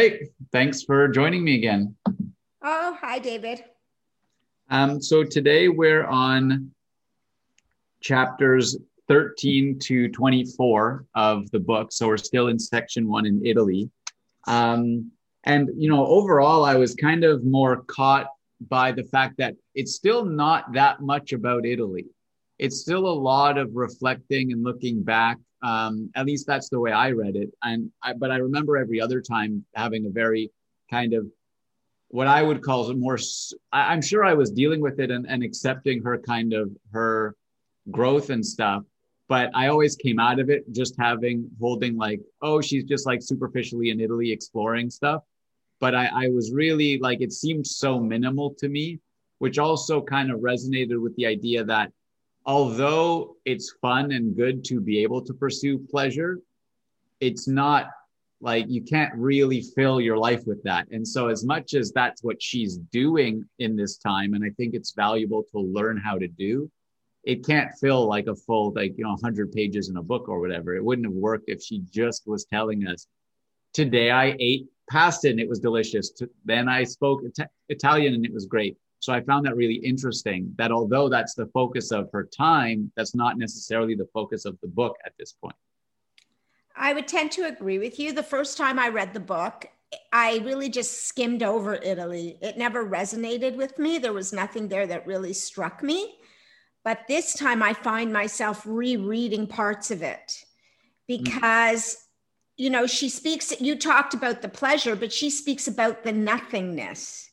Hey, thanks for joining me again. Oh, hi, David. Um, so today we're on chapters 13 to 24 of the book. So we're still in section one in Italy. Um, and, you know, overall, I was kind of more caught by the fact that it's still not that much about Italy. It's still a lot of reflecting and looking back um, at least that's the way I read it. And I, but I remember every other time having a very kind of what I would call more. I, am sure I was dealing with it and, and accepting her kind of her growth and stuff. But I always came out of it just having holding like, oh, she's just like superficially in Italy exploring stuff. But I, I was really like, it seemed so minimal to me, which also kind of resonated with the idea that although it's fun and good to be able to pursue pleasure, it's not like you can't really fill your life with that. And so, as much as that's what she's doing in this time, and I think it's valuable to learn how to do, it can't fill like a full, like, you know, 100 pages in a book or whatever. It wouldn't have worked if she just was telling us, today I ate pasta and it was delicious. Then I spoke Italian and it was great. So I found that really interesting that although that's the focus of her time, that's not necessarily the focus of the book at this point. I would tend to agree with you. The first time I read the book, I really just skimmed over Italy. It never resonated with me. There was nothing there that really struck me. But this time I find myself rereading parts of it because, mm-hmm. you know, she speaks, you talked about the pleasure, but she speaks about the nothingness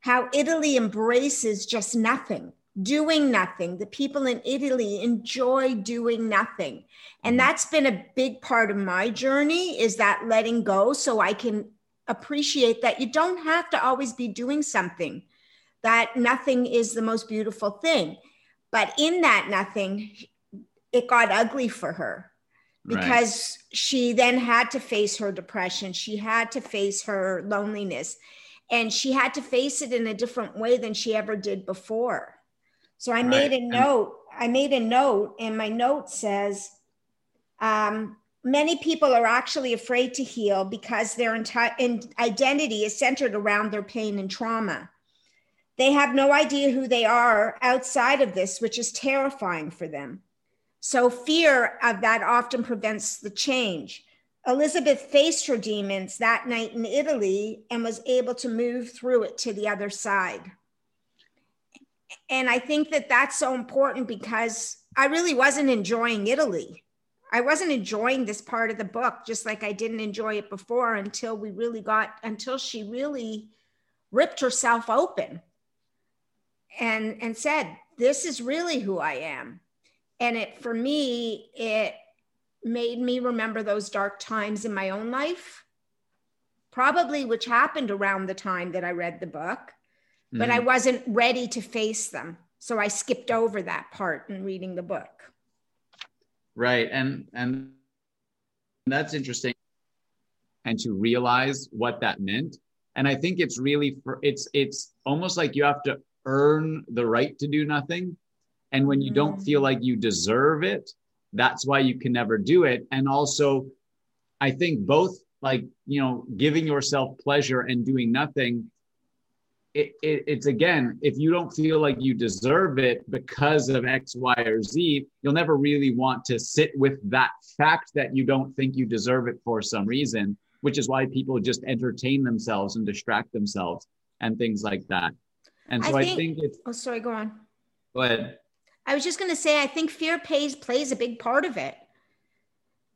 how Italy embraces just nothing, doing nothing. The people in Italy enjoy doing nothing. And mm-hmm. that's been a big part of my journey is that letting go so I can appreciate that you don't have to always be doing something, that nothing is the most beautiful thing. But in that nothing, it got ugly for her because right. she then had to face her depression. She had to face her loneliness and she had to face it in a different way than she ever did before. So i right. made a note i made a note and my note says um, many people are actually afraid to heal because their entire identity is centered around their pain and trauma. They have no idea who they are outside of this which is terrifying for them. So fear of that often prevents the change Elizabeth faced her demons that night in Italy and was able to move through it to the other side. And I think that that's so important because I really wasn't enjoying Italy. I wasn't enjoying this part of the book, just like I didn't enjoy it before until we really got, until she really ripped herself open and, and said, This is really who I am. And it, for me, it made me remember those dark times in my own life, probably which happened around the time that I read the book, but mm. I wasn't ready to face them. So I skipped over that part in reading the book. Right. And and that's interesting. And to realize what that meant. And I think it's really for it's it's almost like you have to earn the right to do nothing. And when you mm. don't feel like you deserve it, that's why you can never do it. And also i think both like you know giving yourself pleasure and doing nothing it, it, it's again if you don't feel like you deserve it because of x y or z you'll never really want to sit with that fact that you don't think you deserve it for some reason which is why people just entertain themselves and distract themselves and things like that. And so i think, I think it's oh sorry go on. Go ahead I was just going to say, I think fear pays plays a big part of it.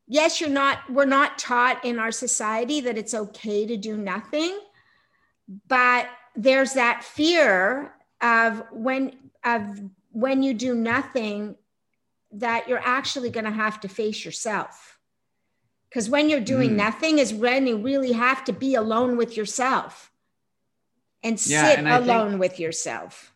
Yes, you're not, we're not taught in our society that it's okay to do nothing, but there's that fear of when, of when you do nothing, that you're actually going to have to face yourself. Because when you're doing mm. nothing is when you really have to be alone with yourself and yeah, sit and alone think- with yourself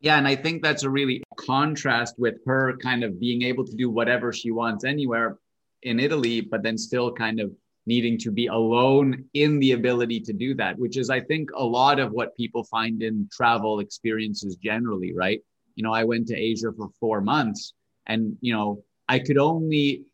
yeah, and I think that's a really contrast with her kind of being able to do whatever she wants anywhere in Italy, but then still kind of needing to be alone in the ability to do that, which is, I think, a lot of what people find in travel experiences generally, right? You know, I went to Asia for four months and, you know, I could only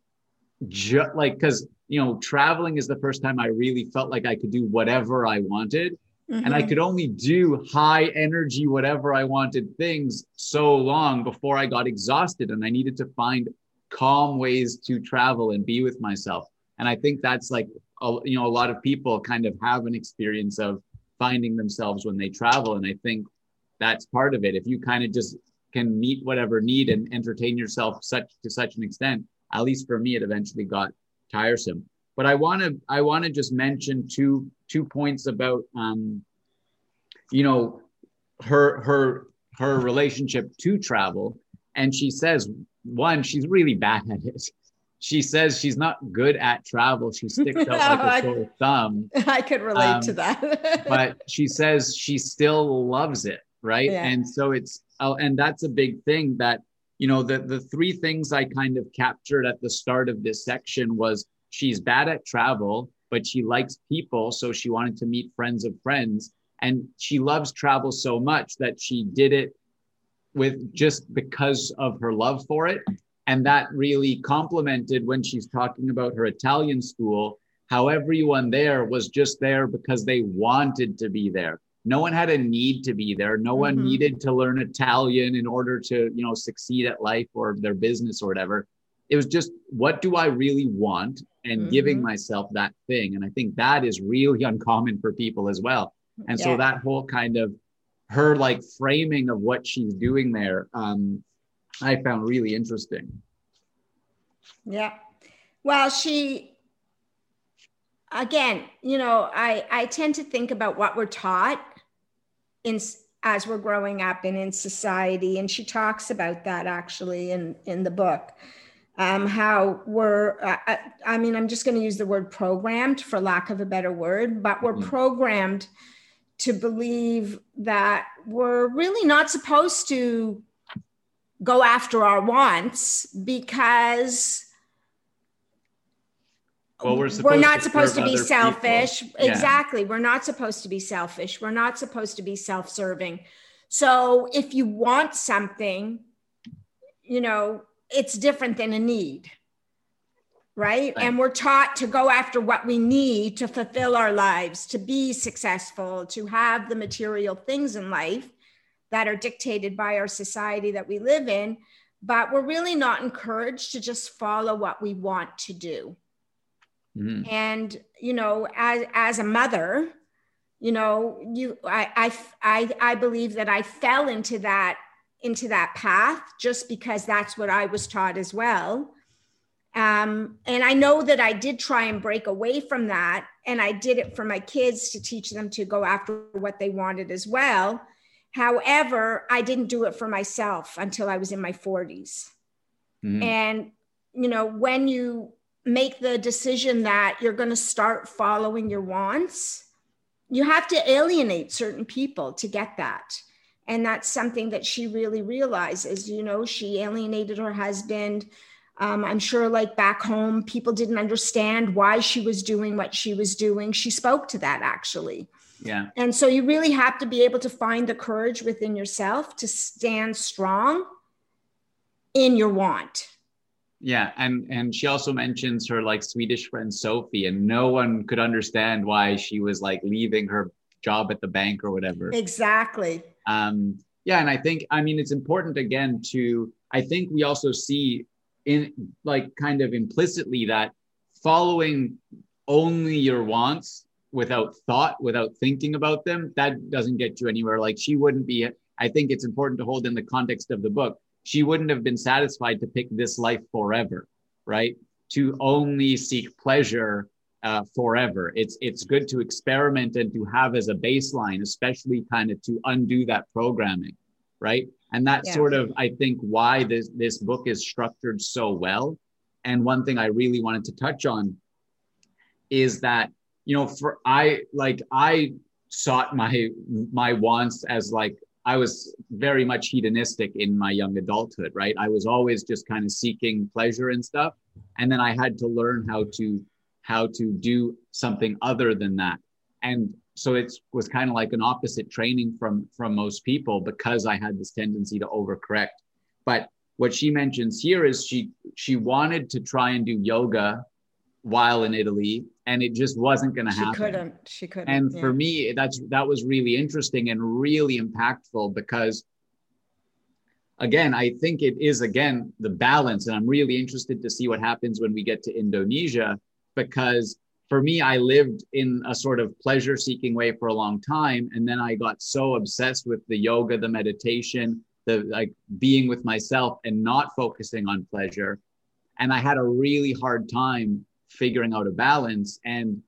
just like, because you know, traveling is the first time I really felt like I could do whatever I wanted. Mm-hmm. And I mm-hmm. could only do high energy, whatever I wanted things so long before I got exhausted. And I needed to find calm ways to travel and be with myself. And I think that's like, a, you know, a lot of people kind of have an experience of finding themselves when they travel. And I think that's part of it. If you kind of just can meet whatever need and entertain yourself such to such an extent, at least for me, it eventually got tiresome. But I want to I want to just mention two two points about um, you know her her her relationship to travel, and she says one she's really bad at it. She says she's not good at travel. She sticks out like a sore thumb. I could relate um, to that. but she says she still loves it, right? Yeah. And so it's oh, and that's a big thing that you know the the three things I kind of captured at the start of this section was she's bad at travel, but she likes people. So she wanted to meet friends of friends. And she loves travel so much that she did it with just because of her love for it. And that really complemented when she's talking about her Italian school, how everyone there was just there because they wanted to be there. No one had a need to be there. No one mm-hmm. needed to learn Italian in order to, you know, succeed at life or their business or whatever. It was just, what do I really want? and mm-hmm. giving myself that thing. And I think that is really uncommon for people as well. And yeah. so that whole kind of her like framing of what she's doing there, um, I found really interesting. Yeah. Well, she again, you know, I I tend to think about what we're taught in as we're growing up and in society, and she talks about that actually in in the book um, how we're, uh, uh I mean, I'm just going to use the word programmed for lack of a better word, but we're mm-hmm. programmed to believe that we're really not supposed to go after our wants because well, we're, we're not supposed to be selfish. Yeah. Exactly. We're not supposed to be selfish. We're not supposed to be self serving. So if you want something, you know, it's different than a need right? And we're taught to go after what we need to fulfill our lives, to be successful, to have the material things in life that are dictated by our society that we live in. But we're really not encouraged to just follow what we want to do. Mm-hmm. And, you know, as, as a mother, you know, you, I, I, I, I believe that I fell into that into that path just because that's what I was taught as well. Um, and I know that I did try and break away from that. And I did it for my kids to teach them to go after what they wanted as well. However, I didn't do it for myself until I was in my 40s. Mm-hmm. And, you know, when you make the decision that you're going to start following your wants, you have to alienate certain people to get that and that's something that she really realizes you know she alienated her husband. Um, i'm sure like back home people didn't understand why she was doing what she was doing. She spoke to that actually. Yeah. And so you really have to be able to find the courage within yourself to stand strong in your want. Yeah and and she also mentions her like swedish friend sophie and no one could understand why she was like leaving her job at the bank or whatever. Exactly um, yeah, and I think I mean it's important again to I think we also see in like kind of implicitly that following only your wants without thought, without thinking about them, that doesn't get you anywhere. Like she wouldn't be. I think it's important to hold in the context of the book. She wouldn't have been satisfied to pick this life forever, right? To only seek pleasure uh, forever. It's it's good to experiment and to have as a baseline, especially kind of to undo that programming, right? And that's yeah. sort of I think why this this book is structured so well. And one thing I really wanted to touch on is that you know for I like I sought my my wants as like I was very much hedonistic in my young adulthood, right? I was always just kind of seeking pleasure and stuff. And then I had to learn how to how to do something other than that. And so it was kind of like an opposite training from from most people because I had this tendency to overcorrect. But what she mentions here is she she wanted to try and do yoga while in Italy, and it just wasn't going to happen. She couldn't. She couldn't. And yeah. for me, that's that was really interesting and really impactful because, again, I think it is again the balance, and I'm really interested to see what happens when we get to Indonesia because for me, I lived in a sort of pleasure seeking way for a long time. And then I got so obsessed with the yoga, the meditation, the like being with myself and not focusing on pleasure. And I had a really hard time figuring out a balance. And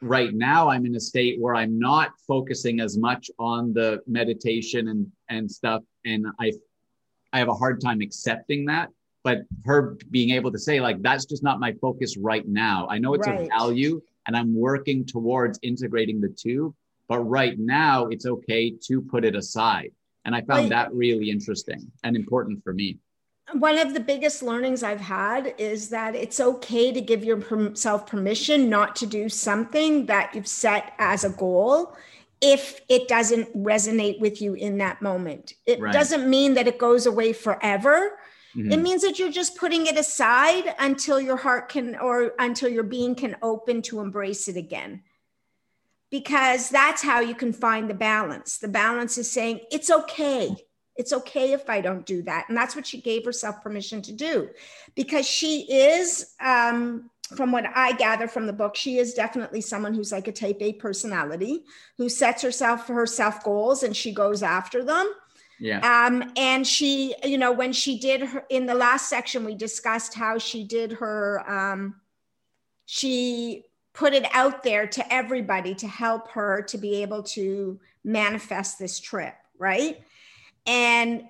right now I'm in a state where I'm not focusing as much on the meditation and, and stuff. And I, I have a hard time accepting that but her being able to say like that's just not my focus right now i know it's right. a value and i'm working towards integrating the two but right now it's okay to put it aside and i found that really interesting and important for me one of the biggest learnings I've had is that it's okay to give yourself permission not to do something that you've set as a goal if it doesn't resonate with you in that moment. It right. doesn't mean that it goes away forever, Mm-hmm. It means that you're just putting it aside until your heart can or until your being can open to embrace it again. Because that's how you can find the balance. The balance is saying, it's okay. It's okay if I don't do that. And that's what she gave herself permission to do. Because she is, um, from what I gather from the book, she is definitely someone who's like a type A personality who sets herself for herself goals and she goes after them. Yeah. Um, and she, you know, when she did her in the last section, we discussed how she did her, um, she put it out there to everybody to help her to be able to manifest this trip, right? And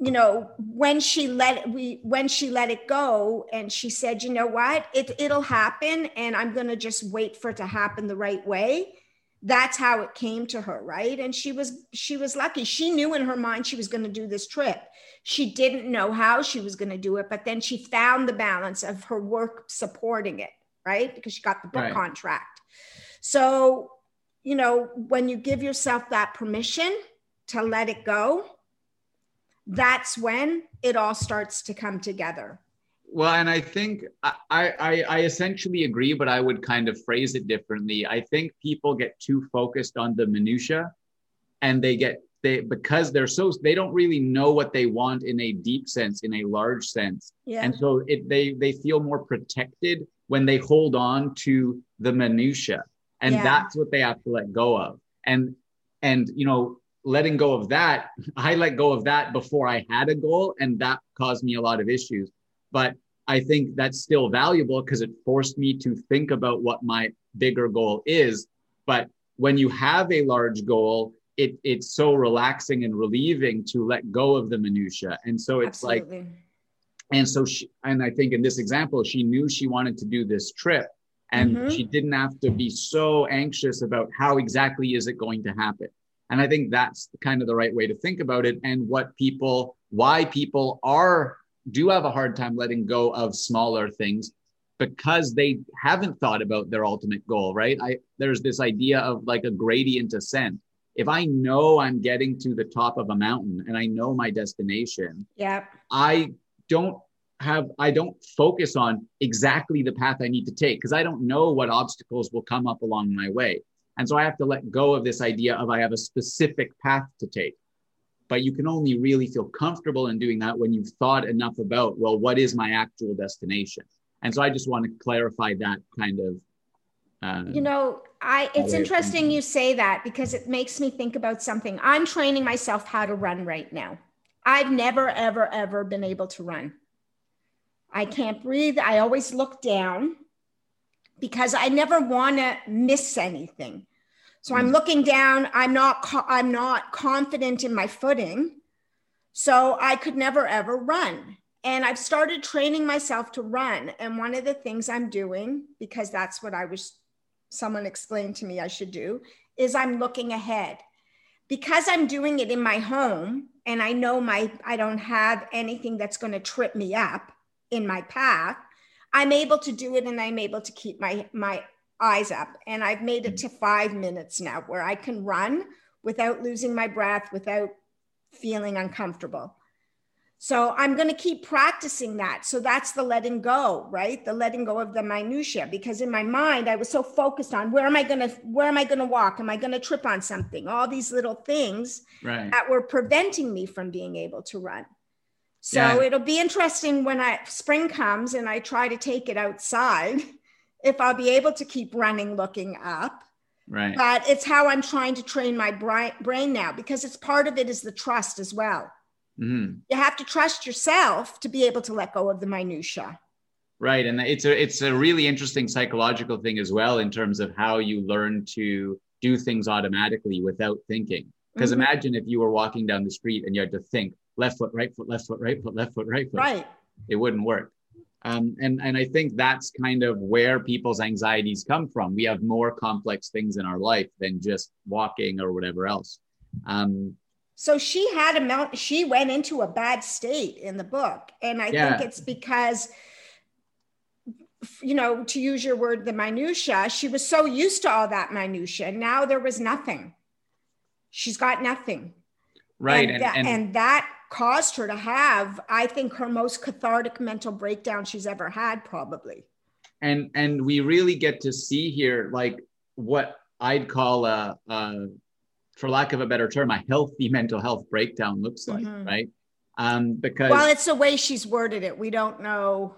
you know when she let we when she let it go and she said you know what it it'll happen and i'm going to just wait for it to happen the right way that's how it came to her right? And she was she was lucky. She knew in her mind she was going to do this trip. She didn't know how she was going to do it but then she found the balance of her work supporting it right? Because she got the book right. contract. So you know when you give yourself that permission to let it go that's when it all starts to come together well, and I think I, I, I essentially agree, but I would kind of phrase it differently. I think people get too focused on the minutia, and they get they because they're so they don't really know what they want in a deep sense, in a large sense, yeah. and so it they they feel more protected when they hold on to the minutia, and yeah. that's what they have to let go of. And and you know letting go of that, I let go of that before I had a goal, and that caused me a lot of issues but I think that's still valuable because it forced me to think about what my bigger goal is. But when you have a large goal, it, it's so relaxing and relieving to let go of the minutia. And so it's Absolutely. like, and so she, and I think in this example, she knew she wanted to do this trip and mm-hmm. she didn't have to be so anxious about how exactly is it going to happen. And I think that's kind of the right way to think about it and what people, why people are do have a hard time letting go of smaller things because they haven't thought about their ultimate goal, right? I there's this idea of like a gradient ascent. If I know I'm getting to the top of a mountain and I know my destination, yeah, I don't have I don't focus on exactly the path I need to take because I don't know what obstacles will come up along my way. And so I have to let go of this idea of I have a specific path to take but you can only really feel comfortable in doing that when you've thought enough about well what is my actual destination? And so i just want to clarify that kind of uh, you know i it's interesting you say that because it makes me think about something. I'm training myself how to run right now. I've never ever ever been able to run. I can't breathe. I always look down because i never want to miss anything so I'm mm. looking down. I'm not. I'm not confident in my footing. So I could never ever run. And I've started training myself to run. And one of the things I'm doing, because that's what I was, someone explained to me I should do, is I'm looking ahead. Because I'm doing it in my home and I know my I don't have anything that's going to trip me up in my path, I'm able to do it and I'm able to keep my my eyes up. And I've made it mm. to five minutes now where I can run without losing my breath, without feeling uncomfortable. So I'm going to keep practicing that. So that's the letting go, right? The letting go of the minutia because in my mind I was so focused on where am I going to where am I going to walk? Am I going to trip on something? All these little things right. that were preventing me from being able to run. So Yeah. it'll be interesting when I spring comes and I try to take it outside if I'll be able to keep running looking up. Right. But it's how I'm trying to train my brain now because it's part of it is the trust as well. Mhm. You have to trust yourself to be able to let go of the minutia. Right, and it's a it's a really interesting psychological thing as well in terms of how you learn to do things automatically without thinking. Because Mhm. imagine if you were walking down the street and you had to think left foot, right foot, left foot, right foot, left foot, right foot. Right. It wouldn't work. Um, and and I think that's kind of where people's anxieties come from. We have more complex things in our life than just walking or whatever else. Um, So she had a mount, she went into a bad state in the book. And I Yeah. think it's because, you know, to use your word, the minutia, she was so used to all that minutia. Now there was nothing. She's got nothing. right, And, and, and, and that caused her to have, I think, her most cathartic mental breakdown she's ever had, probably. and and we really get to see here like what I'd call a, a for lack of a better term, a healthy mental health breakdown looks like, Mhm. right? Um, because Well, it's the way she's worded it. We don't know.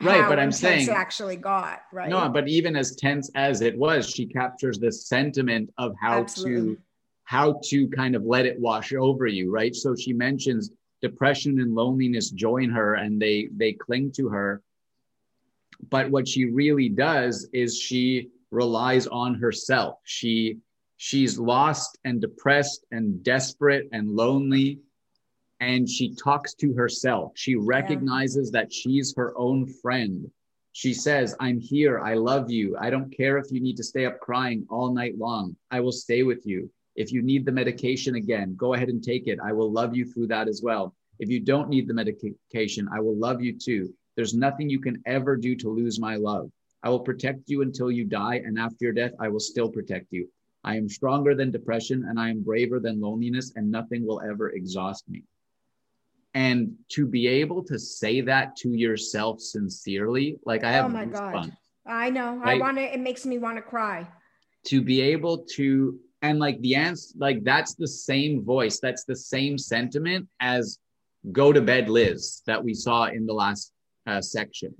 Right, but I'm saying- actually got right. no, but even as tense as it was, she captures this sentiment of how Absolutely. to how to kind of let it wash over you, right? So she mentions depression and loneliness join her and they they cling to her. But what she really does is she relies on herself. She she's lost and depressed and desperate and lonely and she talks to herself. She recognizes that she's her own friend. She says, I'm here. I love you. I don't care if you need to stay up crying all night long. I will stay with you. If you need the medication again, go ahead and take it. I will love you through that as well. If you don't need the medication, I will love you too. There's nothing you can ever do to lose my love. I will protect you until you die, and after your death, I will still protect you. I am stronger than depression, and I am braver than loneliness, and nothing will ever exhaust me. And to be able to say that to yourself sincerely, like I have Oh my God. I know. I want to. It makes me want to cry. to be able to and like the answer like that's the same voice that's the same sentiment as go to bed liz that we saw in the last uh, section.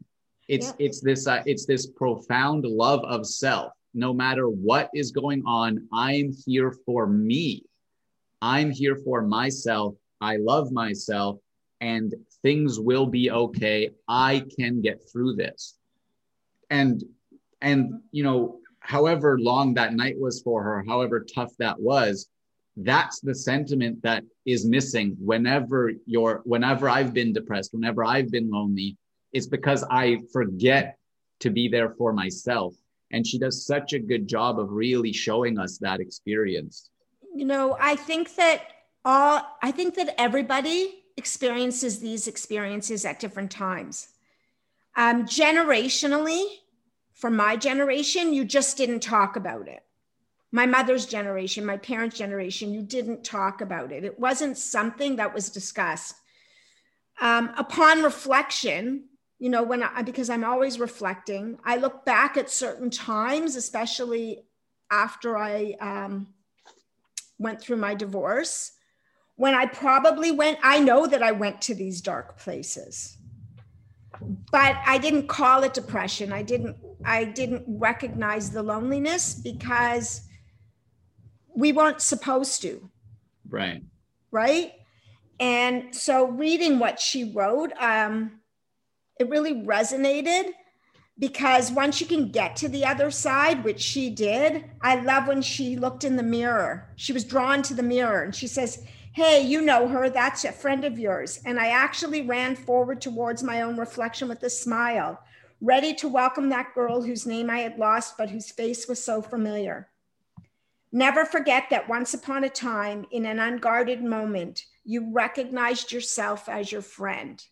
It's Yeah. it's this uh, it's this profound love of self. No matter what is going on i'm here for me. I'm here for myself. I love myself and things will be okay. I can get through this. And and you know however long that night was for her however tough that was that's the sentiment that is missing whenever you're whenever i've been depressed whenever i've been lonely it's because i forget to be there for myself and she does such a good job of really showing us that experience You know, I think that all. I think that everybody experiences these experiences at different times. Um, generationally, for my generation, you just didn't talk about it. My mother's generation, my parents' generation, you didn't talk about it. It wasn't something that was discussed. Um, upon reflection, you know, when I, because I'm always reflecting, I look back at certain times, especially after I um, went through my divorce, when I probably went, I know that I went to these dark places but I didn't call it depression. I didn't I didn't recognize the loneliness because we weren't supposed to, right right? And so reading what she wrote, um, it really resonated because once you can get to the other side, which she did, I love when she looked in the mirror. She was drawn to the mirror and she says, Hey, you know her, that's a friend of yours. And I actually ran forward towards my own reflection with a smile, ready to welcome that girl whose name I had lost, but whose face was so familiar. Never forget that once upon a time, in an unguarded moment, you recognized yourself as your friend.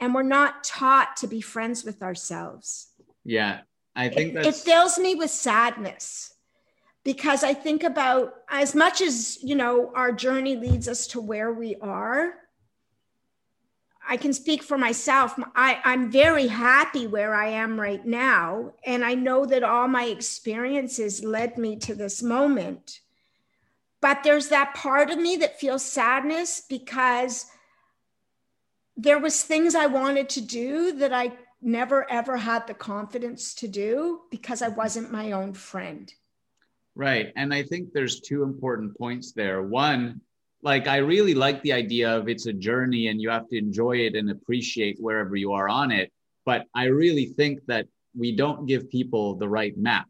And we're not taught to be friends with ourselves. yeah i think It, that's it fills me with sadness because I think about as much as, you know, our journey leads us to where we are, I can speak for myself. I, I'm very happy where I am right now. And I know that all my experiences led me to this moment. But there's that part of me that feels sadness because there was things I wanted to do that I never ever had the confidence to do because I wasn't my own friend. Right. And I think there's two important points there. One, like I really like the idea of it's a journey and you have to enjoy it and appreciate wherever you are on it. But I really think that we don't give people the right map,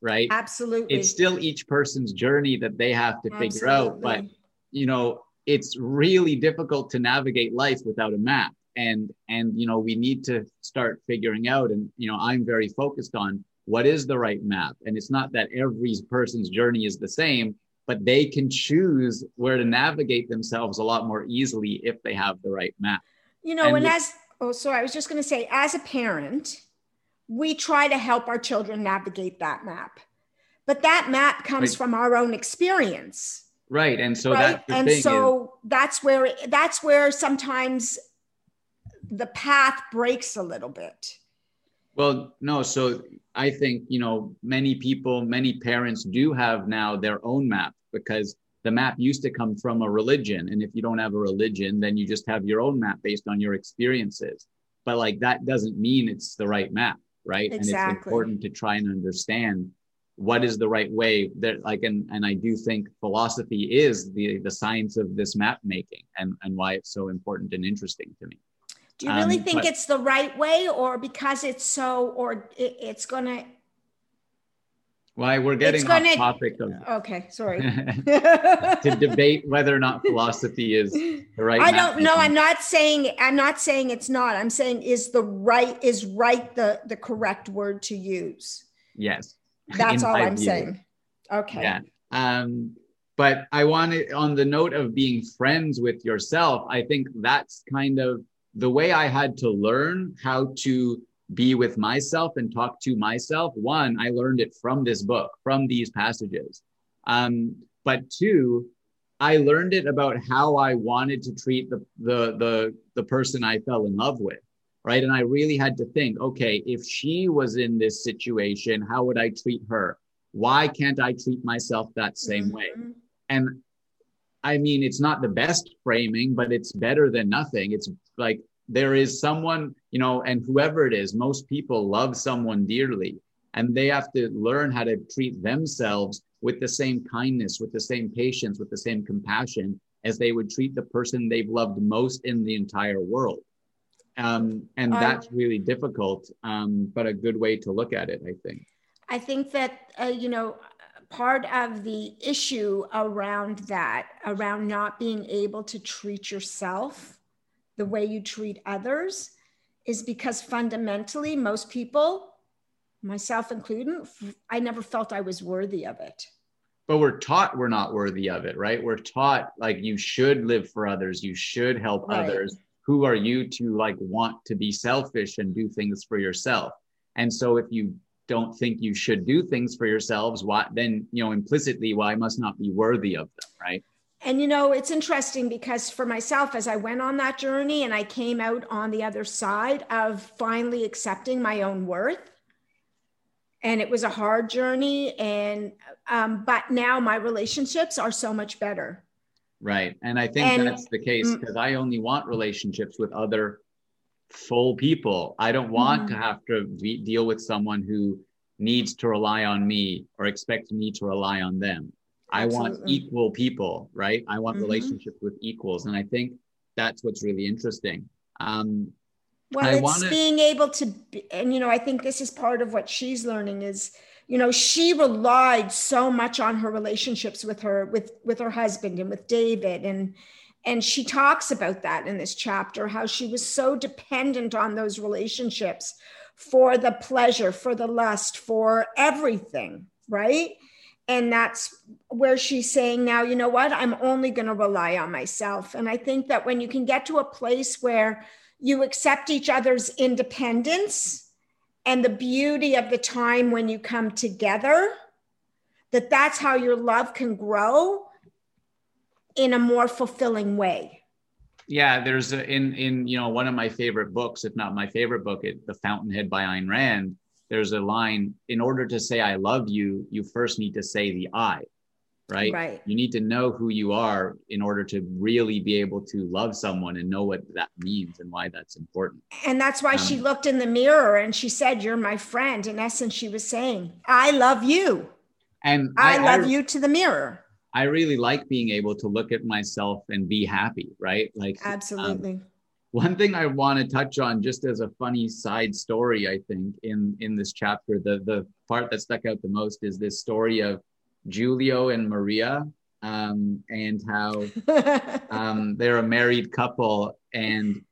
right? Absolutely. It's still each person's journey that they have to Absolutely. figure out. But you know, it's really difficult to navigate life without a map. And and you know, we need to start figuring out. And you know, I'm very focused on what is the right map. And it's not that every person's journey is the same but they can choose where to navigate themselves a lot more easily if they have the right map. You know, and, and as oh, sorry, I was just going to say, as a parent, we try to help our children navigate that map, but that map comes right. from our own experience. Right, and so right? and so is, that's where that's where sometimes the path breaks a little bit. Well, no, so I think, you know, many people, many parents do have now their own map because the map used to come from a religion. And if you don't have a religion, then you just have your own map based on your experiences. But like that doesn't mean it's the right map, right? Exactly. And it's important to try and understand what is the right way that like and and I do think philosophy is the the science of this map making and and why it's so important and interesting to me. Do you really um, think but, it's the right way, or because it's so, or it, it's going to? Why we're getting off gonna, topic of okay, sorry to debate whether or not philosophy is the right. I don't know. I'm not saying I'm not saying it's not. I'm saying is the right is right the the correct word to use. Yes, that's all I'm view. saying. Okay. Yeah. Um, but I wanted on the note of being friends with yourself. I think that's kind of the way I had to learn how to be with myself and talk to myself, one, I learned it from this book, from these passages. Um, but two, I learned it about how I wanted to treat the, the, the, the person I fell in love with. Right. And I really had to think, okay, if she was in this situation, how would I treat her? Why can't I treat myself that same way? Mm-hmm. And I mean, it's not the best framing, but it's better than nothing. It's like there is someone, you know, and whoever it is, most people love someone dearly and they have to learn how to treat themselves with the same kindness, with the same patience, with the same compassion as they would treat the person they've loved most in the entire world. Um, and that's really difficult, um, but a good way to look at it, I think. I think that, uh, you know, part of the issue around that, around not being able to treat yourself the way you treat others, is because fundamentally, most people, myself included, I never felt I was worthy of it. But we're taught we're not worthy of it, right? We're taught like you should live for others, you should help right. others. Who are you to like want to be selfish and do things for yourself? And so if you don't think you should do things for yourselves, why then, you know, implicitly, why well, must not be worthy of them, right? And you know, it's interesting because for myself, as I went on that journey and I came out on the other side of finally accepting my own worth, and it was a hard journey. And um, but now my relationships are so much better. Right, and I think and, that's the case because I only want relationships with other full people. I don't want mm-hmm. to have to be, deal with someone who needs to rely on me or expects me to rely on them. Absolutely. I want equal people, right? I want mm-hmm. relationships with equals. And I think that's what's really interesting. Um, well, I it's wanna... being able to, be, and you know, I think this is part of what she's learning is, you know, she relied so much on her relationships with her, with with her husband and with David, and and she talks about that in this chapter, how she was so dependent on those relationships for the pleasure, for the lust, for everything, right? And that's where she's saying, now, you know what? I'm only going to rely on myself. And I think that when you can get to a place where you accept each other's independence and the beauty of the time when you come together, that that's how your love can grow in a more fulfilling way. yeah, there's a, in in you know one of my favorite books, if not my favorite book, it, The Fountainhead by Ayn Rand. There's a line: in order to say I love you, you first need to say the I right? Right. You need to know who you are in order to really be able to love someone and know what that means and why that's important. And that's why um, she looked in the mirror and she said, You're my friend. In essence, she was saying, I love you. And I, I love I, you to the mirror. I really like being able to look at myself and be happy, right? Like, um, absolutely. Um, one thing I want to touch on, just as a funny side story, I think in in this chapter, the the part that stuck out the most is this story of Julio and Maria, um, and how um, they're a married couple. And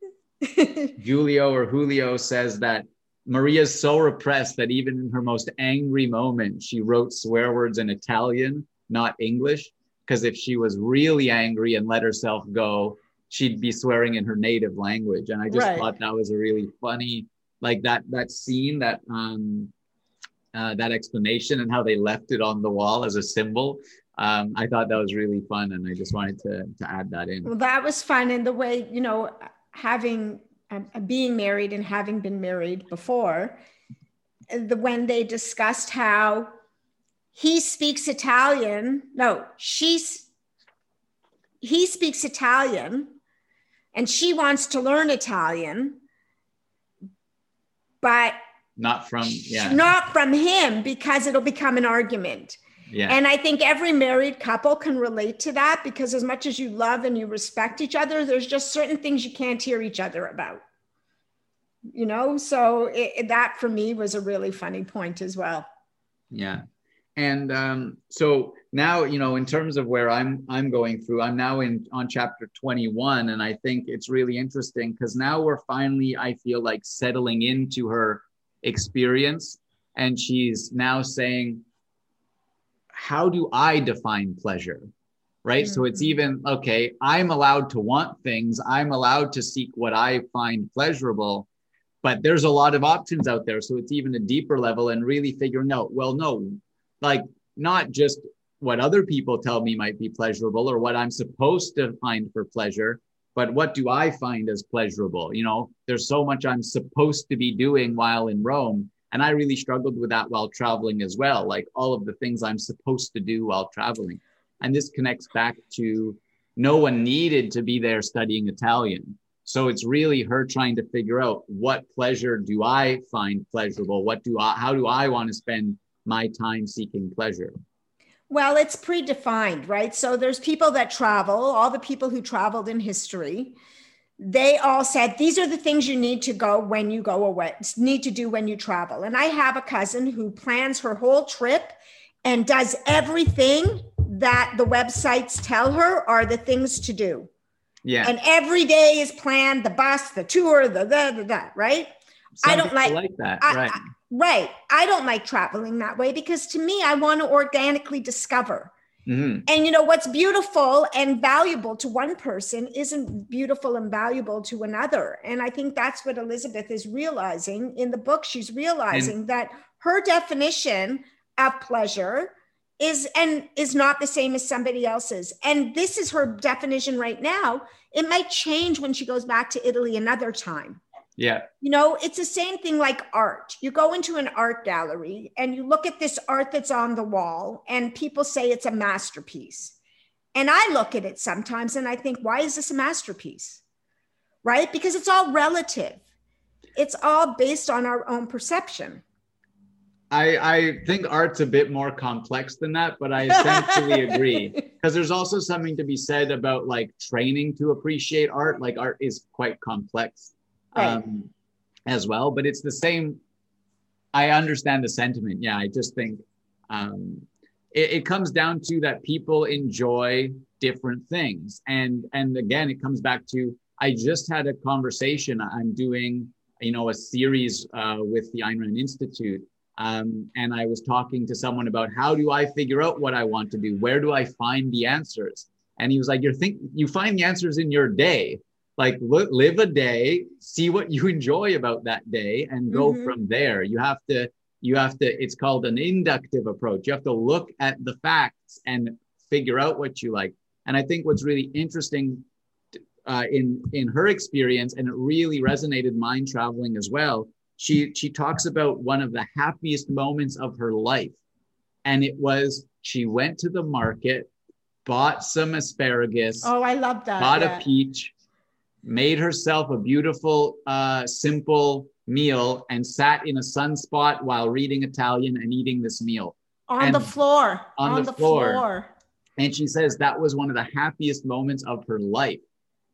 Julio or Julio says that Maria's so repressed that even in her most angry moment, she wrote swear words in Italian, not English. Because if she was really angry and let herself go, she'd be swearing in her native language. And I just right. thought that was a really funny, like that that scene that um, uh, that explanation and how they left it on the wall as a symbol. Um, I thought that was really fun, and I just wanted to to add that in. Well, that was fun, and the way you know, having uh, being married and having been married before, the when they discussed how he speaks Italian, no, she's he speaks Italian, and she wants to learn Italian, but not from yeah not from him because it'll become an argument yeah. And I think every married couple can relate to that because as much as you love and you respect each other, there's just certain things you can't hear each other about. You know, so it, that for me was a really funny point as well. Yeah. And um, so now, you know, in terms of where I'm I'm going through, I'm now in on chapter 21, and I think it's really interesting because now we're finally, I feel like settling into her experience. And she's now saying, How do I define pleasure? Right. Mm-hmm. So it's mm-hmm. even okay, I'm allowed to want things, I'm allowed to seek what I find pleasurable. But there's a lot of options out there. So it's even a deeper level and really figuring out, well, no, like not just what other people tell me might be pleasurable or what I'm supposed to find for pleasure, but what do I find as pleasurable? You know, there's so much I'm supposed to be doing while in Rome. And I really struggled with that while traveling as well, like all of the things I'm supposed to do while traveling. And this connects back to no one needed to be there studying Italian. So it's really her trying to figure out what pleasure do I find pleasurable? What do I, how do I want to spend my time seeking pleasure? Well, it's predefined, right? So there's people that travel, all the people who traveled in history. They all said these are the things you need to go when you go away, need to do when you travel. And I have a cousin who plans her whole trip and does everything that the websites tell her are the things to do. Yeah. And every day is planned the bus, the tour, the the, the, the right? Some I don't like, like that. I, right. I, Right. I don't like traveling that way because to me, I want to organically discover. Mm-hmm. And you know what's beautiful and valuable to one person isn't beautiful and valuable to another. And I think that's what Elizabeth is realizing in the book. She's realizing and- that her definition of pleasure is and is not the same as somebody else's. And this is her definition right now. It might change when she goes back to Italy another time. Yeah. You know, it's the same thing like art. You go into an art gallery and you look at this art that's on the wall, and people say it's a masterpiece. And I look at it sometimes and I think, why is this a masterpiece? Right? Because it's all relative, it's all based on our own perception. I, I think art's a bit more complex than that, but I essentially agree. Because there's also something to be said about like training to appreciate art. Like art is quite complex um, as well. But it's the same. I understand the sentiment. Yeah, I just think um, it, it comes down to that people enjoy different things, and and again, it comes back to I just had a conversation. I'm doing you know a series uh, with the Ayn Rand Institute. Um, and I was talking to someone about how do I figure out what I want to do? Where do I find the answers? And he was like, "You're think you find the answers in your day." Like live a day see what you enjoy about that day and go mm-hmm. from there you have to you have to it's called an inductive approach you have to look at the facts and figure out what you like and i think what's really interesting uh, in in her experience, and it really resonated mind traveling as well. She she talks about one of the happiest moments of her life, and it was she went to the market, bought some asparagus. Oh, I love that. Bought yeah. a peach, made herself a beautiful, uh, simple meal, and sat in a sunspot while reading Italian and eating this meal on and the floor. On, on the, the floor. floor. And she says that was one of the happiest moments of her life.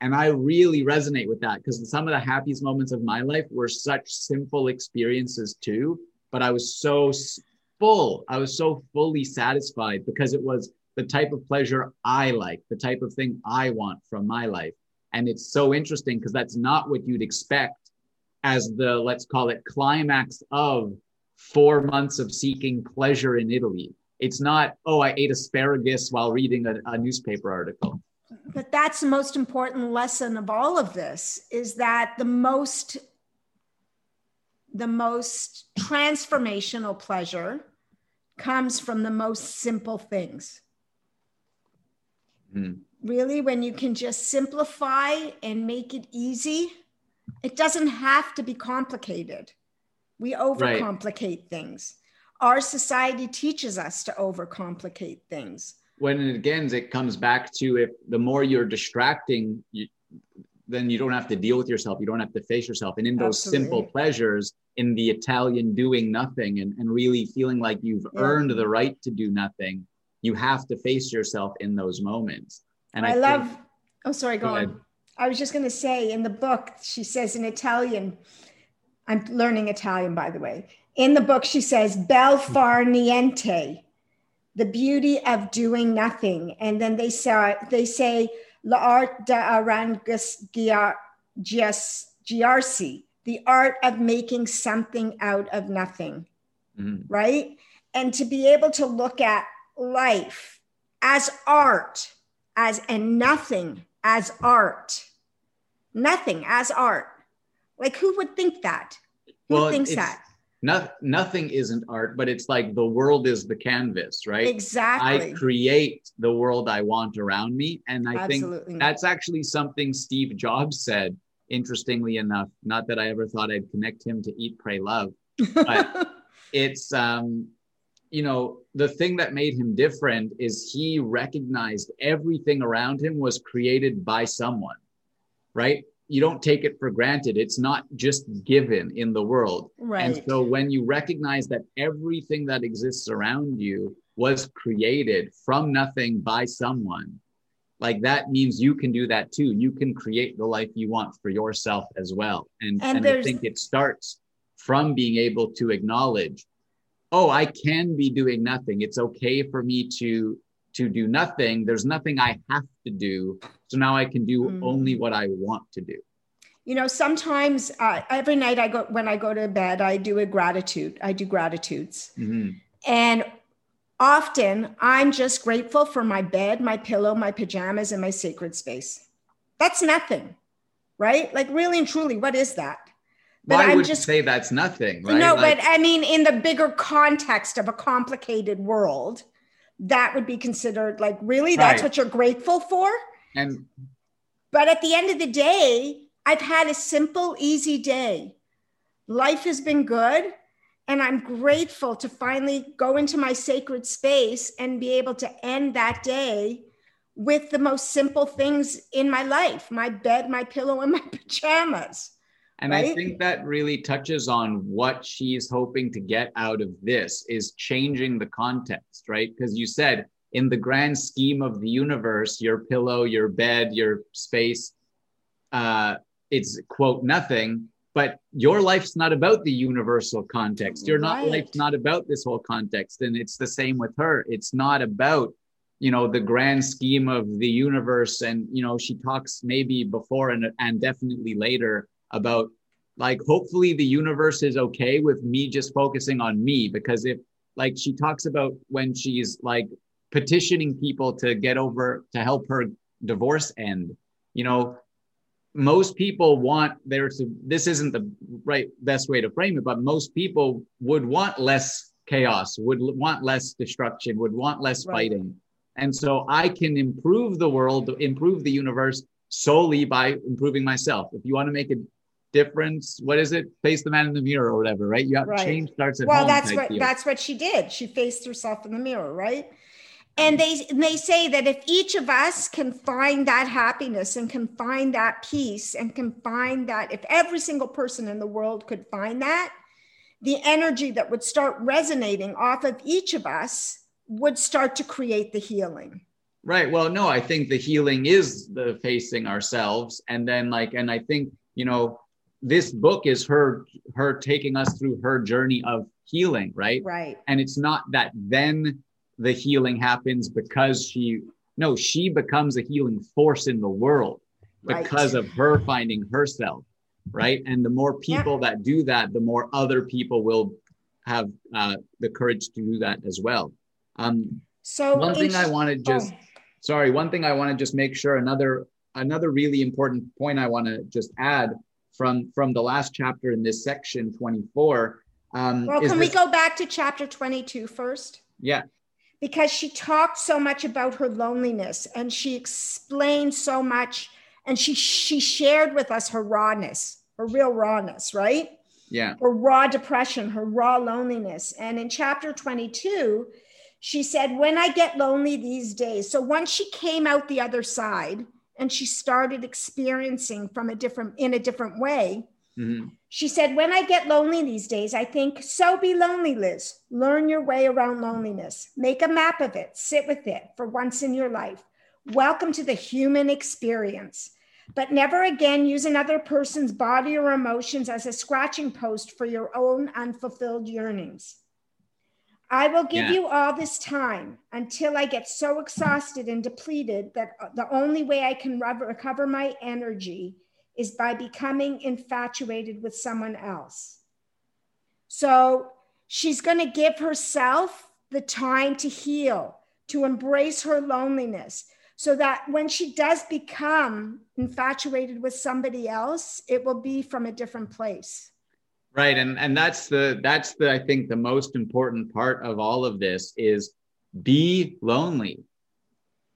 And I really resonate with that because some of the happiest moments of my life were such simple experiences too. But I was so full. I was so fully satisfied because it was the type of pleasure I like, the type of thing I want from my life. And it's so interesting because that's not what you'd expect as the, let's call it, climax of four months of seeking pleasure in Italy. It's not, oh, I ate asparagus while reading a, a newspaper article. But that's the most important lesson of all of this is that the most the most transformational pleasure comes from the most simple things. Mm. Really, when you can just simplify and make it easy, it doesn't have to be complicated. We overcomplicate right. things. Our society teaches us to overcomplicate things. When it again, it comes back to if the more you're distracting, you, then you don't have to deal with yourself. You don't have to face yourself. And in those Absolutely. simple pleasures, in the Italian doing nothing and, and really feeling like you've yeah. earned the right to do nothing, you have to face yourself in those moments. And I, I love, think, oh, sorry, go, go on. Ahead. I was just going to say in the book, she says in Italian, I'm learning Italian, by the way. In the book, she says, Bel far niente, the beauty of doing nothing. And then they say, they say, l'art d'arrangiarsi, the art of making something out of nothing, mm-hmm. right? And to be able to look at life as art, as and nothing as art, nothing as art like, who would think that? Who well, thinks that? Not, nothing isn't art, but it's like the world is the canvas, right? Exactly. I create the world I want around me. And I Absolutely. think that's actually something Steve Jobs said, interestingly enough. Not that I ever thought I'd connect him to Eat, Pray, Love, but it's, um, you know, the thing that made him different is he recognized everything around him was created by someone, right? you don't take it for granted. It's not just given in the world. Right. And so when you recognize that everything that exists around you was created from nothing by someone, like that means you can do that too. You can create the life you want for yourself as well. And, and, and I think it starts from being able to acknowledge, oh, I can be doing nothing. It's okay for me to to do nothing. There's nothing I have to do. So now I can do mm. only what I want to do. You know, sometimes uh, every night I go, when I go to bed, I do a gratitude. I do gratitudes. Mm-hmm. And often I'm just grateful for my bed, my pillow, my pajamas, and my sacred space. That's nothing, right? Like, really and truly, what is that? But Why I'm would just say that's nothing, right? No, like, but I mean, in the bigger context of a complicated world, that would be considered like really that's right. what you're grateful for and but at the end of the day i've had a simple easy day life has been good and i'm grateful to finally go into my sacred space and be able to end that day with the most simple things in my life my bed my pillow and my pajamas and right? I think that really touches on what she's hoping to get out of this is changing the context, right? Because you said in the grand scheme of the universe, your pillow, your bed, your space, uh, it's quote nothing. But your life's not about the universal context. Your right. not life's not about this whole context, and it's the same with her. It's not about you know the grand scheme of the universe and you know she talks maybe before and, and definitely later about like hopefully the universe is okay with me just focusing on me because if like she talks about when she's like petitioning people to get over to help her divorce end you know most people want there to this isn't the right best way to frame it but most people would want less chaos would want less destruction would want less right. fighting and so i can improve the world improve the universe solely by improving myself. If you want to make a difference, what is it? Face the man in the mirror or whatever, right? You have Right. change starts at well home. that's what deal. that's what she did she faced herself in the mirror right and mm-hmm. they and they say that if each of us can find that happiness and can find that peace and can find that if every single person in the world could find that the energy that would start resonating off of each of us would start to create the healing Right. Well, no, I think the healing is the facing ourselves. And then like, and I think, you know, this book is her her taking us through her journey of healing, right? right And it's not that then the healing happens because she no, she becomes a healing force in the world Right. because of her finding herself, right? And the more Yeah. people that do that, the more other people will have uh, the courage to do that as well. Um, so one thing I want to just oh, sorry one thing i want to just make sure another another really important point i want to just add from from the last chapter in this section 24 um well can we go back to chapter 22 first? Yeah. Because she talked so much about her loneliness and she explained so much and she she shared with us her rawness her real rawness right? Yeah. Her raw depression her raw loneliness. And in chapter 22 she said when i get lonely these days so once she came out the other side and she started experiencing from a different in a different way mhm, she said, When I get lonely these days, I think, so be lonely, Liz. Learn your way around loneliness. Make a map of it. Sit with it for once in your life. Welcome to the human experience. But never again use another person's body or emotions as a scratching post for your own unfulfilled yearnings. I will give Yeah. you all this time until I get so exhausted and depleted that uh, the only way I can recover my energy is by becoming infatuated with someone else. So she's going to give herself the time to heal, to embrace her loneliness, so that when she does become infatuated with somebody else, it will be from a different place. Right and and that's the that's the i think the most important part of all of this is be lonely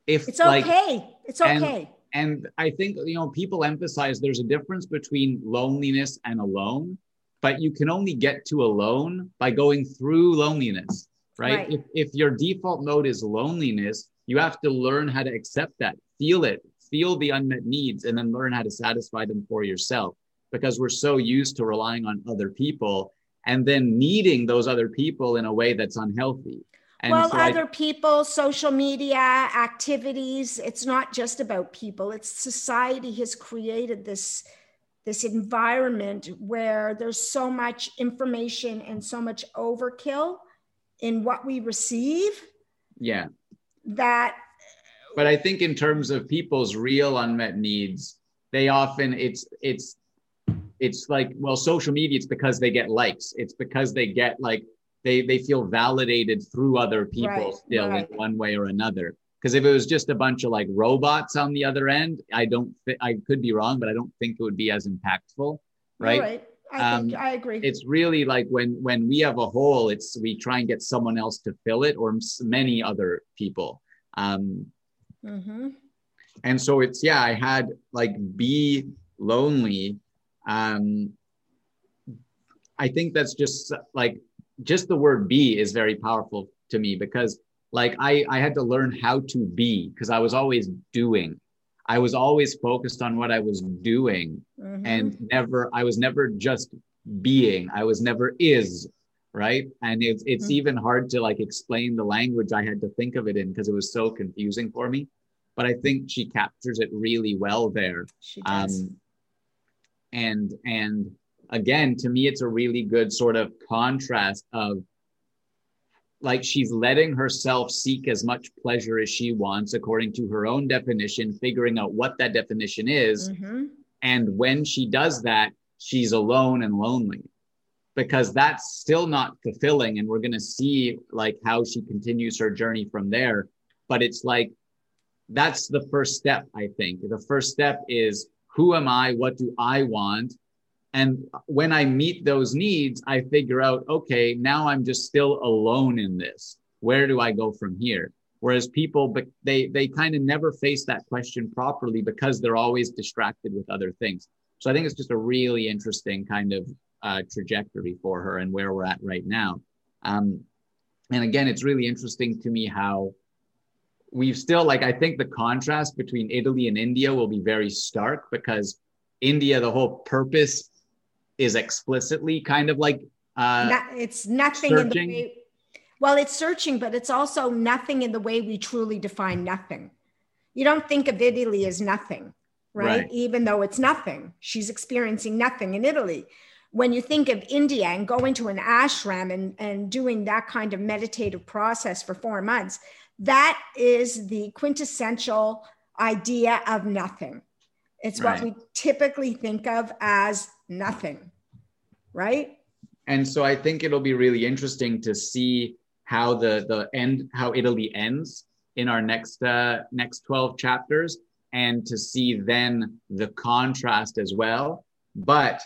if It's like okay. It's and- okay. and i think you know people emphasize there's a difference between loneliness and alone but you can only get to alone by going through loneliness right, Right. If, if your default mode is loneliness you have to learn how to accept that feel it feel the unmet needs and then learn how to satisfy them for yourself because we're so used to relying on other people and then needing those other people in a way that's unhealthy and well, so I- other people, social media, activities, it's not just about people. It's society has created this this environment where there's so much information and so much overkill in what we receive yeah that but i think in terms of people's real unmet needs they often it's it's it's like well social media it's because they get likes it's because they get like they they feel validated through other people Right, still right. in one way or another because if it was just a bunch of like robots on the other end i don't thi- i could be wrong but i don't think it would be as impactful right. I think Um, I agree. it's really like when when we have a hole it's we try and get someone else to fill it or many other people um hmm and so it's yeah i had like be lonely um i think that's just like just the word be is very powerful to me because like i i had to learn how to be because i was always doing i was always focused on what i was doing Mhm. and never i was never just being i was never is right and it's it's Mhm. even hard to like explain the language i had to think of it in because it was so confusing for me but i think she captures it really well there she does. um and and again to me it's a really good sort of contrast of like she's letting herself seek as much pleasure as she wants according to her own definition figuring out what that definition is Mhm. and when she does that, she's alone and lonely because that's still not fulfilling. And we're going to see like how she continues her journey from there. But it's like, that's the first step, I think. The first step is who am I? What do I want? And when I meet those needs, I figure out, okay, now I'm just still alone in this. Where do I go from here? Whereas people, but they they kind of never face that question properly because they're always distracted with other things. So I think it's just a really interesting kind of uh, trajectory for her and where we're at right now. Um, and again, it's really interesting to me how we've still like I think the contrast between Italy and India will be very stark because India, the whole purpose is explicitly kind of like uh, Not, it's nothing searching. in the way. Well, it's searching, but it's also nothing in the way we truly define nothing. You don't think of Italy as nothing, right? right? Even though it's nothing, she's experiencing nothing in Italy. When you think of India and going to an ashram and, and doing that kind of meditative process for four months, that is the quintessential idea of nothing. It's right. what we typically think of as nothing, right? And so I think it'll be really interesting to see how the the end how Italy ends in our next uh, next 12 chapters and to see then the contrast as well. But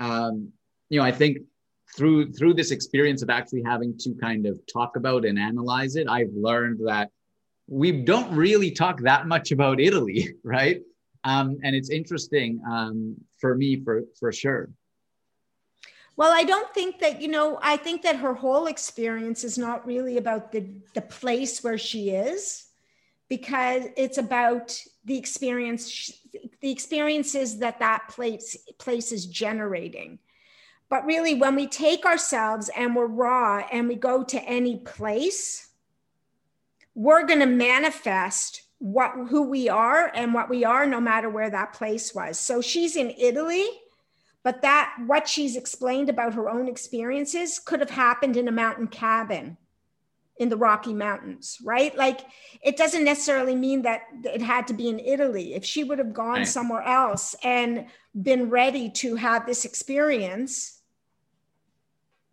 um, you know, I think through through this experience of actually having to kind of talk about and analyze it, I've learned that we don't really talk that much about Italy, right? Um, and it's interesting um, for me for for sure. Well, I don't think that, you know, I think that her whole experience is not really about the, the place where she is, because it's about the experience, the experiences that that place, place is generating. But really, when we take ourselves and we're raw and we go to any place, we're going to manifest what who we are and what we are no matter where that place was. So she's in Italy, but that what she's explained about her own experiences could have happened in a mountain cabin in the Rocky Mountains, right? Like it doesn't necessarily mean that it had to be in Italy. If she would have gone right. somewhere else and been ready to have this experience,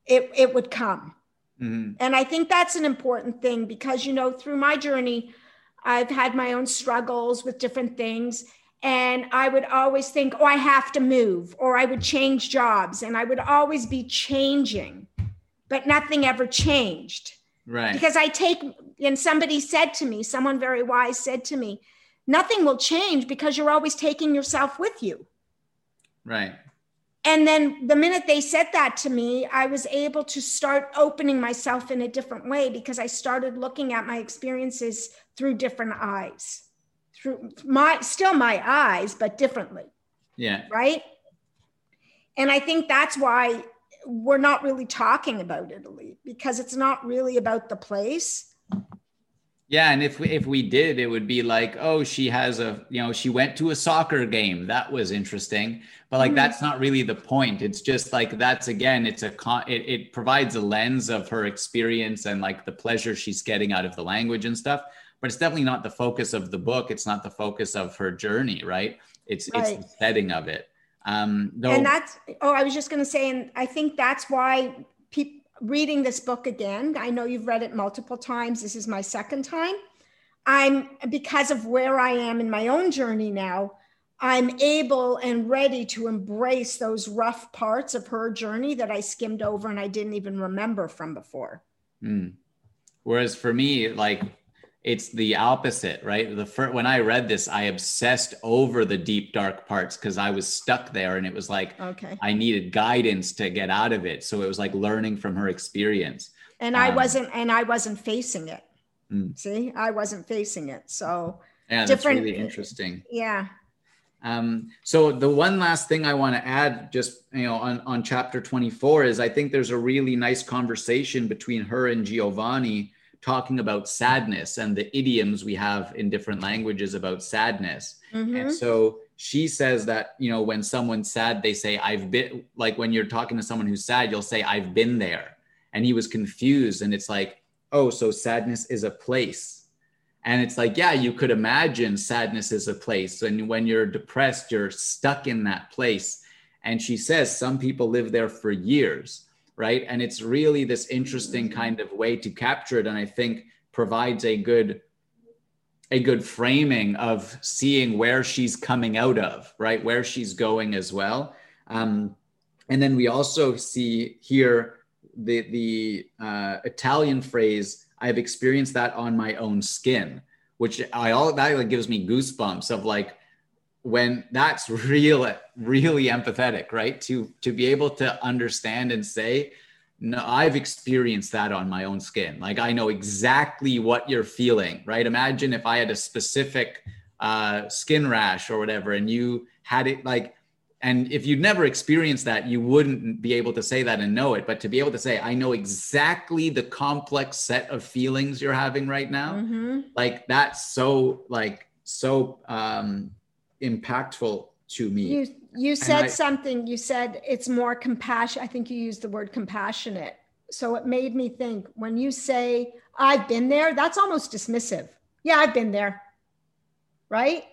it, it would come. Mm-hmm. And I think that's an important thing because, you know, through my journey, I've had my own struggles with different things. And I would always think, oh, I have to move, or I would change jobs, and I would always be changing, but nothing ever changed. Right. Because I take, and somebody said to me, someone very wise said to me, nothing will change because you're always taking yourself with you. Right. And then the minute they said that to me, I was able to start opening myself in a different way because I started looking at my experiences through different eyes, through my still my eyes, but differently. Yeah. Right. And I think that's why we're not really talking about Italy because it's not really about the place. Yeah, and if we, if we did, it would be like, oh, she has a, you know, she went to a soccer game. That was interesting, but like mm-hmm. that's not really the point. It's just like that's again, it's a con. It, it provides a lens of her experience and like the pleasure she's getting out of the language and stuff. But it's definitely not the focus of the book. It's not the focus of her journey, right? It's right. it's the setting of it. Um, though, and that's oh, I was just going to say, and I think that's why people reading this book again. I know you've read it multiple times. This is my second time. I'm because of where I am in my own journey now, I'm able and ready to embrace those rough parts of her journey that I skimmed over and I didn't even remember from before. Mm. Whereas for me, like it's the opposite, right? The first, when I read this, I obsessed over the deep dark parts because I was stuck there, and it was like okay. I needed guidance to get out of it. So it was like learning from her experience. And um, I wasn't, and I wasn't facing it. Mm. See, I wasn't facing it. So yeah, that's really interesting. Yeah. Um, so the one last thing I want to add, just you know, on on chapter twenty four, is I think there's a really nice conversation between her and Giovanni talking about sadness and the idioms we have in different languages about sadness. Mm-hmm. And so she says that, you know, when someone's sad, they say, I've been, like when you're talking to someone who's sad, you'll say, I've been there. And he was confused. And it's like, oh, so sadness is a place. And it's like, yeah, you could imagine sadness is a place. And when you're depressed, you're stuck in that place. And she says some people live there for years right? And it's really this interesting kind of way to capture it, and I think provides a good a good framing of seeing where she's coming out of, right? Where she's going as well. Um, and then we also see here the the uh, Italian phrase I've experienced that on my own skin, which I all that like gives me goosebumps of like when that's real, really empathetic, right? To to be able to understand and say, no, I've experienced that on my own skin. Like I know exactly what you're feeling, right? Imagine if I had a specific uh, skin rash or whatever, and you had it like and if you'd never experienced that you wouldn't be able to say that and know it but to be able to say i know exactly the complex set of feelings you're having right now mm-hmm. like that's so like so um impactful to me. You you said I, something you said it's more compassion i think you used the word compassionate. So it made me think when you say i've been there that's almost dismissive. Yeah i've been there. Right?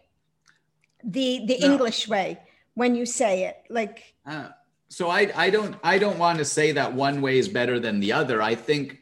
The the no. english way when you say it like uh, so i i don't i don't want to say that one way is better than the other. I think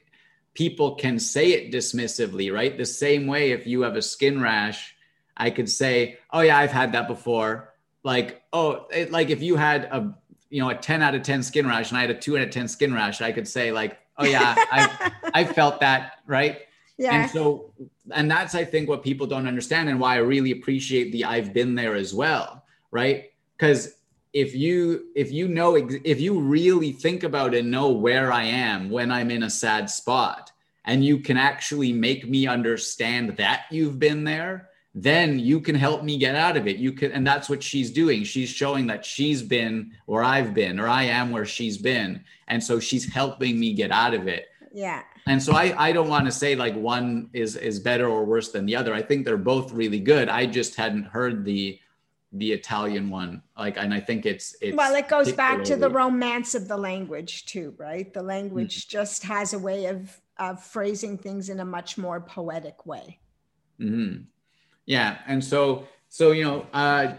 people can say it dismissively right? The same way if you have a skin rash i could say oh yeah i've had that before like oh it, like if you had a you know a 10 out of 10 skin rash and i had a 2 out of 10 skin rash i could say like oh yeah i i felt that right yeah. And so, and that's, I think, what people don't understand and why I really appreciate the I've been there as well, right? because if you if you know if you really think about and know where i am when i'm in a sad spot and you can actually make me understand that you've been there then you can help me get out of it you can and that's what she's doing she's showing that she's been where i've been or i am where she's been and so she's helping me get out of it yeah and so i i don't want to say like one is is better or worse than the other i think they're both really good i just hadn't heard the the Italian one. Like, and I think it's, it's well, it goes back to the romance of the language too, right? The language mm-hmm. just has a way of of phrasing things in a much more poetic way. Mm-hmm. Yeah, and so so you know. uh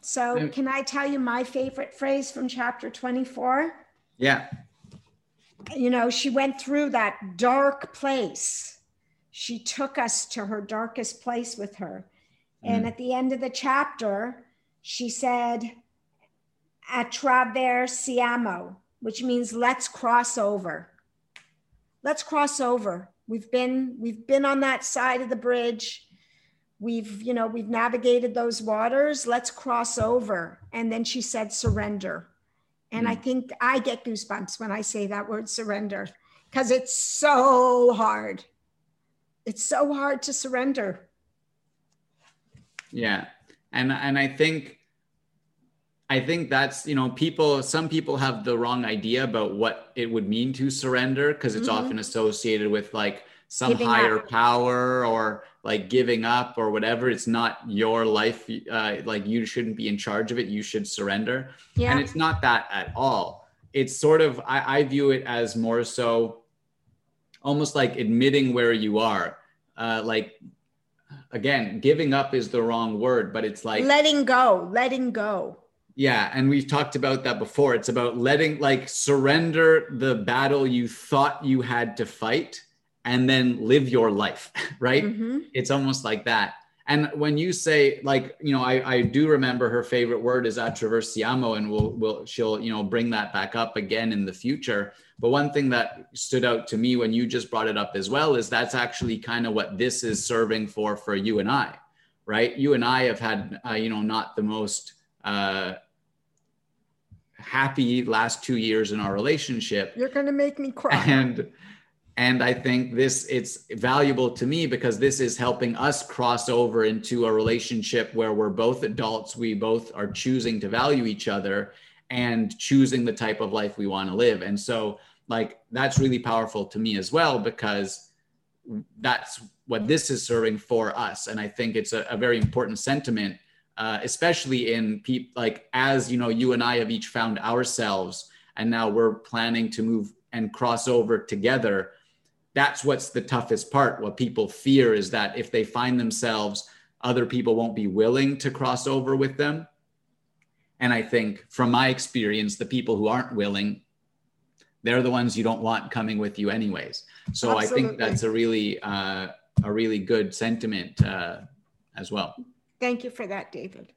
So, can I tell you my favorite phrase from chapter twenty four? Yeah. You know, she went through that dark place. She took us to her darkest place with her and mm. at the end of the chapter, she said, Attraversiamo, which means let's cross over. Let's cross over. We've been we've been on that side of the bridge. We've, you know, we've navigated those waters. Let's cross over. And then she said surrender. And mm. I think I get goosebumps when I say that word surrender because it's so hard. It's so hard to surrender. Yeah. And and I think I think that's, you know, people some people have the wrong idea about what it would mean to surrender because it's mm-hmm. often associated with like some giving higher up. power or like giving up or whatever it's not your life uh, like you shouldn't be in charge of it you should surrender yeah. and it's not that at all it's sort of I, I view it as more so almost like admitting where you are uh, like again, giving up is the wrong word, but it's like letting go, letting go. Yeah. And we've talked about that before. It's about letting, like, surrender the battle you thought you had to fight and then live your life, right? Mm-hmm. It's almost like that. And when you say, like, you know, I, I do remember her favorite word is attraversiamo, and we'll, we'll, she'll, you know, bring that back up again in the future. But one thing that stood out to me when you just brought it up as well is that's actually kind of what this is serving for for you and I, right? You and I have had, uh, you know, not the most uh, happy last two years in our relationship. You're going to make me cry. And and I think this it's valuable to me because this is helping us cross over into a relationship where we're both adults, we both are choosing to value each other and choosing the type of life we want to live. And so, like, that's really powerful to me as well because that's what this is serving for us. And I think it's a, a very important sentiment, uh, especially in people like as you know, you and I have each found ourselves, and now we're planning to move and cross over together. That's what's the toughest part. What people fear is that if they find themselves, other people won't be willing to cross over with them and I think from my experience, the people who aren't willing, they're the ones you don't want coming with you anyways. So Absolutely. I think that's a really, uh, a really good sentiment uh, as well. Thank you for that, David.